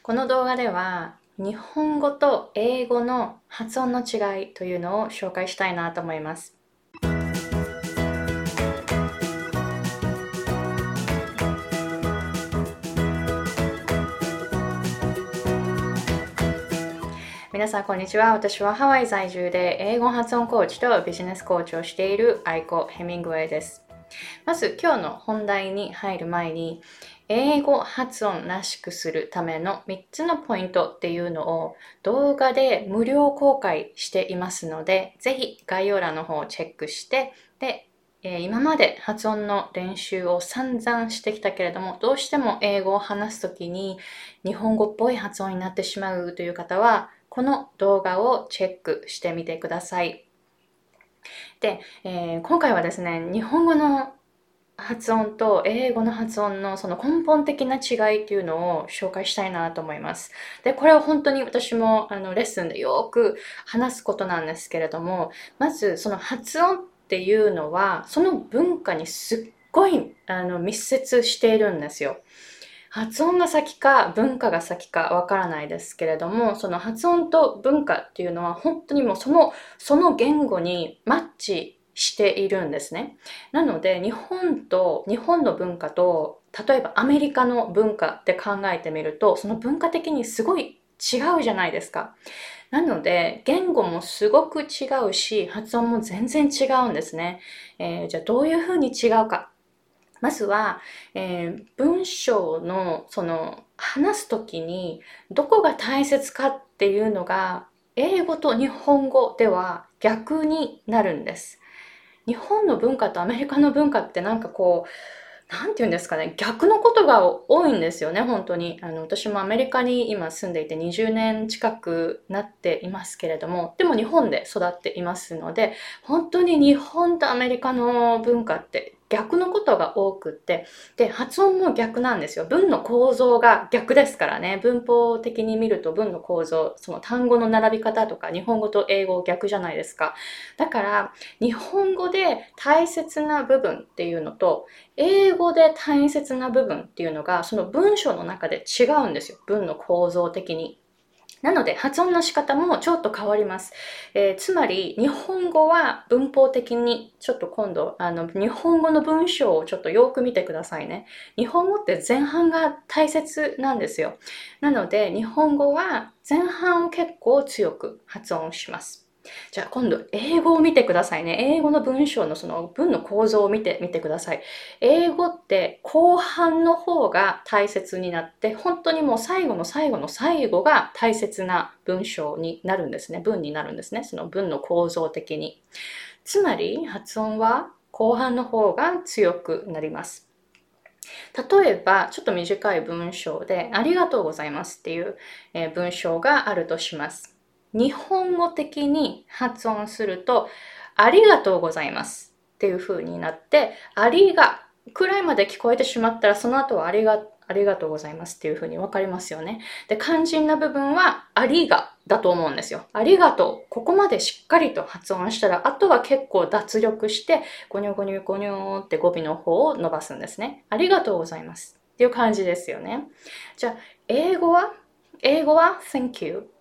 この動画では日本語と英語の発音の違いというのを紹介したいなと思います。皆さんこんにちは。私はハワイ在住で英語発音コーチとビジネスコーチをしているアイコ・ヘミングウェイです。まず今日の本題に入る前に英語発音らしくするための3つのポイントっていうのを動画で無料公開していますので、ぜひ概要欄の方をチェックして、で、え、今まで発音の練習を散々してきたけれども、どうしても英語を話すときに日本語っぽい発音になってしまうという方は、この動画をチェックしてみてください。で、えー、今回はですね、日本語の発音と英語の発音のその根本的な違いっていうのを紹介したいなと思います。で、これは本当に私もあのレッスンでよく話すことなんですけれども、まずその発音っていうのはその文化にすっごいあの密接しているんですよ。発音が先か文化が先かわからないですけれども、その発音と文化っていうのは本当にもうその、その言語にマッチしているんですね。なので、日本と、日本の文化と、例えばアメリカの文化って考えてみると、その文化的にすごい違うじゃないですか。なので、言語もすごく違うし、発音も全然違うんですね。えー、じゃあどういうふうに違うか。まずは、えー、文章の、その、話すときに、どこが大切かっていうのが、英語と日本語では逆になるんです。日本の文化とアメリカの文化ってなんかこう、何て言うんですかね、逆のことが多いんですよね、本当に。あの、私もアメリカに今住んでいて20年近くなっていますけれども、でも日本で育っていますので、本当に日本とアメリカの文化って逆のことが多くって、で、発音も逆なんですよ。文の構造が逆ですからね。文法的に見ると文の構造、その単語の並び方とか、日本語と英語逆じゃないですか。だから、日本語で大切な部分っていうのと、英語で大切な部分っていうのが、その文章の中で違うんですよ。文の構造的に。なので発音の仕方もちょっと変わります。えー、つまり日本語は文法的にちょっと今度あの日本語の文章をちょっとよく見てくださいね。日本語って前半が大切なんですよ。なので日本語は前半を結構強く発音します。じゃあ今度英語を見てくださいね。英語の文章のその文の構造を見てみてください。英語って後半の方が大切になって、本当にもう最後の最後の最後が大切な文章になるんですね。文になるんですね。その文の構造的に。つまり発音は後半の方が強くなります。例えば、ちょっと短い文章で、ありがとうございますっていう文章があるとします。日本語的に発音すると、ありがとうございますっていう風になって、ありがくらいまで聞こえてしまったら、その後はありが、ありがとうございますっていう風にわかりますよね。で、肝心な部分は、ありがだと思うんですよ。ありがとう。ここまでしっかりと発音したら、あとは結構脱力して、ゴニョゴニョゴニョって語尾の方を伸ばすんですね。ありがとうございます。っていう感じですよね。じゃあ、英語は？英語は？Thank you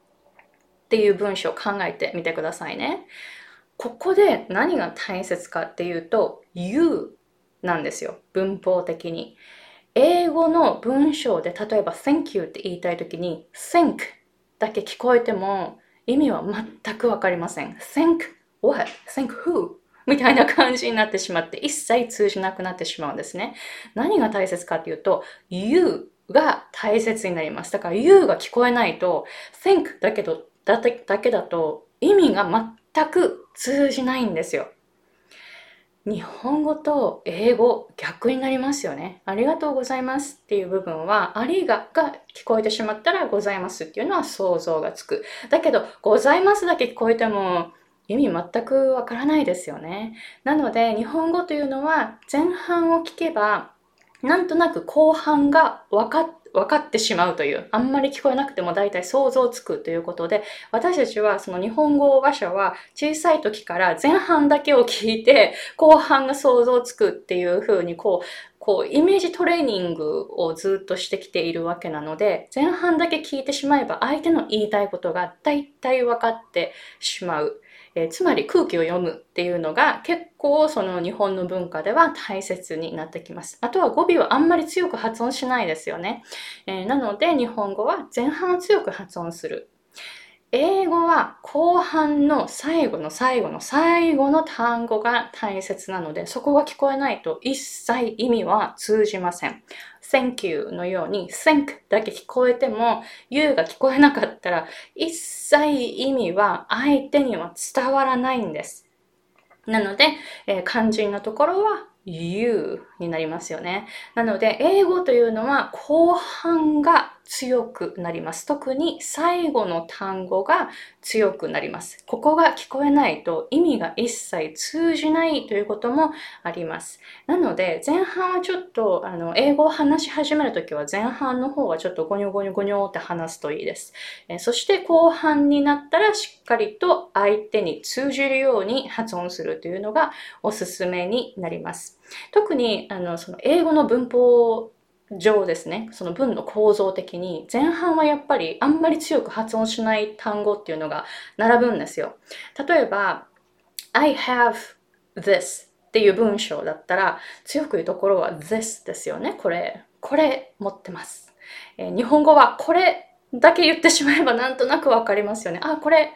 っていう文章を考えてみてくださいね。ここで何が大切かっていうと、you なんですよ。文法的に。英語の文章で例えば thank you って言いたいときに think だけ聞こえても意味は全くわかりません。think what? think who? みたいな感じになってしまって一切通じなくなってしまうんですね。何が大切かっていうと you が大切になります。だから you が聞こえないと think だけどだだけだと意味が全く通じないんですよ。日本語と英語逆になりますよね。ありがとうございますっていう部分は、ありがが聞こえてしまったらございますっていうのは想像がつく。だけど、ございますだけ聞こえても意味全くわからないですよね。なので、日本語というのは前半を聞けば、なんとなく後半が分かっ分かってしまうという、あんまり聞こえなくても大体想像つくということで、私たちはその日本語話者は小さい時から前半だけを聞いて、後半が想像つくっていう風にこう、こう、イメージトレーニングをずっとしてきているわけなので、前半だけ聞いてしまえば相手の言いたいことが大体分かってしまう。えー、つまり空気を読むっていうのが結構その日本の文化では大切になってきます。あとは語尾はあんまり強く発音しないですよね。えー、なので日本語は前半を強く発音する。英語は後半の最後の最後の最後の単語が大切なので、そこが聞こえないと一切意味は通じません。Thank you のように Thank だけ聞こえても You が聞こえなかったら一切意味は相手には伝わらないんです。なので、えー、肝心なところは You になりますよね。なので、英語というのは後半が強くなります。特に最後の単語が強くなります。ここが聞こえないと意味が一切通じないということもあります。なので、前半はちょっと、あの、英語を話し始めるときは前半の方はちょっとゴニョゴニョゴニョって話すといいです。えそして後半になったらしっかりと相手に通じるように発音するというのがおすすめになります。特に、あの、その英語の文法上ですね、その文の構造的に前半はやっぱりあんまり強く発音しない単語っていうのが並ぶんですよ。例えば、I have this っていう文章だったら強く言うところは this ですよね。これ、これ持ってます。えー、日本語はこれだけ言ってしまえばなんとなくわかりますよね。あ、これ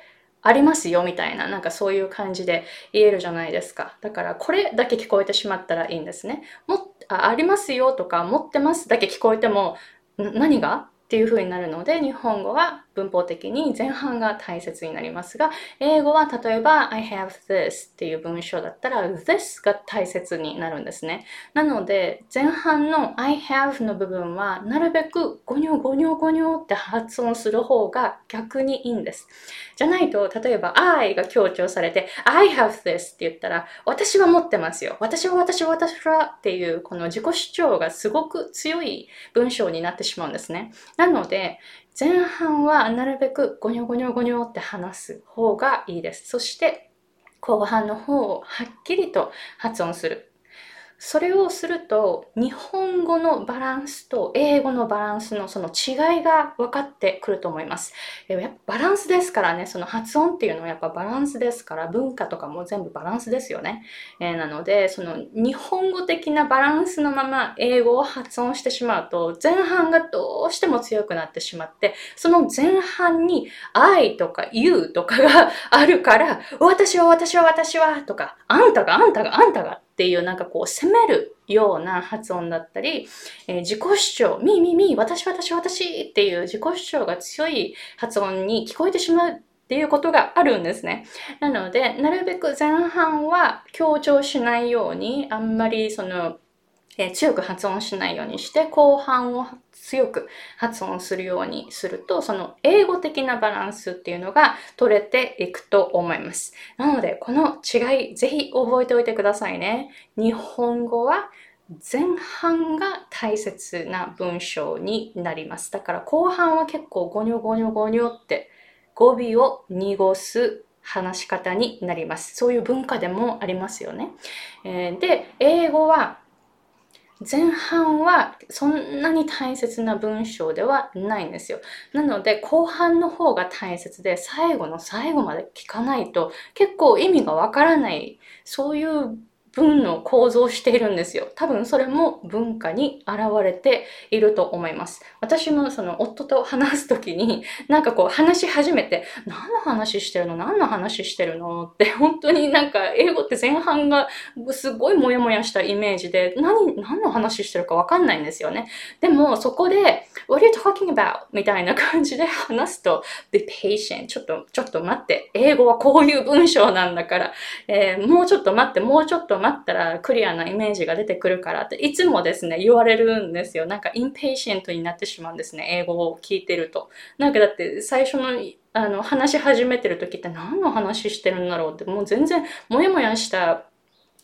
ありますよみたいな、なんかそういう感じで言えるじゃないですか。だからこれだけ聞こえてしまったらいいんですね。もあありますよとか持ってますだけ聞こえても何が？っていう風になるので日本語は文法的に前半が大切になりますが、英語は例えば I have this っていう文章だったら this が大切になるんですね。なので前半の I have の部分はなるべくゴニョゴニョゴニョって発音する方が逆にいいんです。じゃないと、例えば I が強調されて I have this って言ったら私は持ってますよ。私は私は私はっていうこの自己主張がすごく強い文章になってしまうんですね。なので、前半はなるべくゴニョゴニョゴニョって話す方がいいです。そして後半の方をはっきりと発音する。それをすると日本語のバランスと英語のバランスのその違いが分かってくると思います。やっぱバランスですからね、その発音っていうのはやっぱバランスですから文化とかも全部バランスですよね。えー、なので、その日本語的なバランスのまま英語を発音してしまうと前半がどうしても強くなってしまって、その前半に I とか You とかがあるから、私は私は私はとか、あんたがあんたがあんたがっていうなんかこう責めるような発音だったり、えー、自己主張、みーみーみー、私私私っていう自己主張が強い発音に聞こえてしまうっていうことがあるんですね。なので、なるべく前半は強調しないように、あんまりそのえー、強く発音しないようにして、後半を強く発音するようにすると、その英語的なバランスっていうのが取れていくと思います。なので、この違い、ぜひ覚えておいてくださいね。日本語は前半が大切な文章になります。だから後半は結構ゴニョゴニョゴニョって語尾を濁す話し方になります。そういう文化でもありますよね。えー、で、英語は前半はそんなに大切な文章ではないんですよ。なので後半の方が大切で最後の最後まで聞かないと結構意味がわからないそういう文の構造をしているんですよ。多分それも文化に現れていると思います。私もその夫と話すときに、なんかこう話し始めて、何の話してるの？何の話してるの？って本当になんか英語って前半がすごいモヤモヤしたイメージで、何、何の話してるかわかんないんですよね。でもそこで、What are you talking about? みたいな感じで 話すと、be patient. ちょっと、ちょっと待って。英語はこういう文章なんだから、えー、もうちょっと待って、もうちょっと待ってたらクリアなイメージが出てくるからって、いつもですね、言われるんですよ。なんか、 impatient になってしまうんですね。英語を聞いてると。なんかだって、最初のあの、話し始めてる時って何の話してるんだろうって、もう全然、もやもやした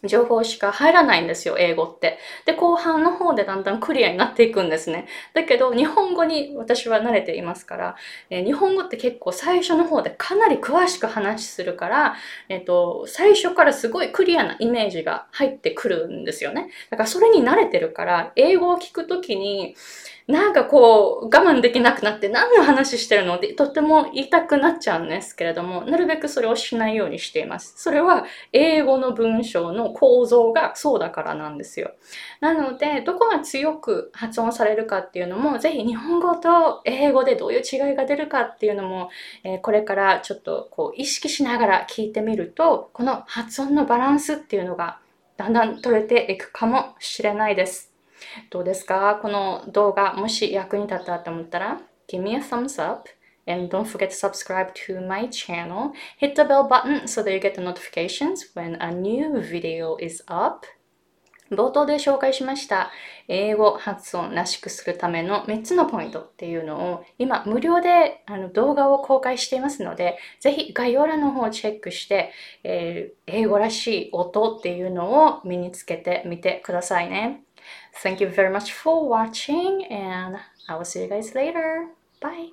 情報しか入らないんですよ、英語って。で、後半の方でだんだんクリアになっていくんですね。だけど、日本語に私は慣れていますから、えー、日本語って結構最初の方でかなり詳しく話するから、えっ、ー、と、最初からすごいクリアなイメージが入ってくるんですよね。だからそれに慣れてるから、英語を聞くときに、なんかこう、我慢できなくなって何の話してるのってとっても言いたくなっちゃうんですけれども、なるべくそれをしないようにしています。それは英語の文章の構造がそうだからなんですよ。なので、どこが強く発音されるかっていうのも、ぜひ日本語と英語でどういう違いが出るかっていうのも、えー、これからちょっとこう意識しながら聞いてみると、この発音のバランスっていうのがだんだん取れていくかもしれないです。どうですか？この動画もし役に立ったと思ったら Give me a thumbs up and don't forget to subscribe to my channel. Hit the bell button so that you get the notifications when a new video is up. 冒頭で紹介しました英語発音らしくするための3つのポイントっていうのを今無料であの動画を公開していますのでぜひ概要欄の方をチェックして、えー、英語らしい音っていうのを身につけてみてくださいね。Thank you very much for watching and I will see you guys later. Bye.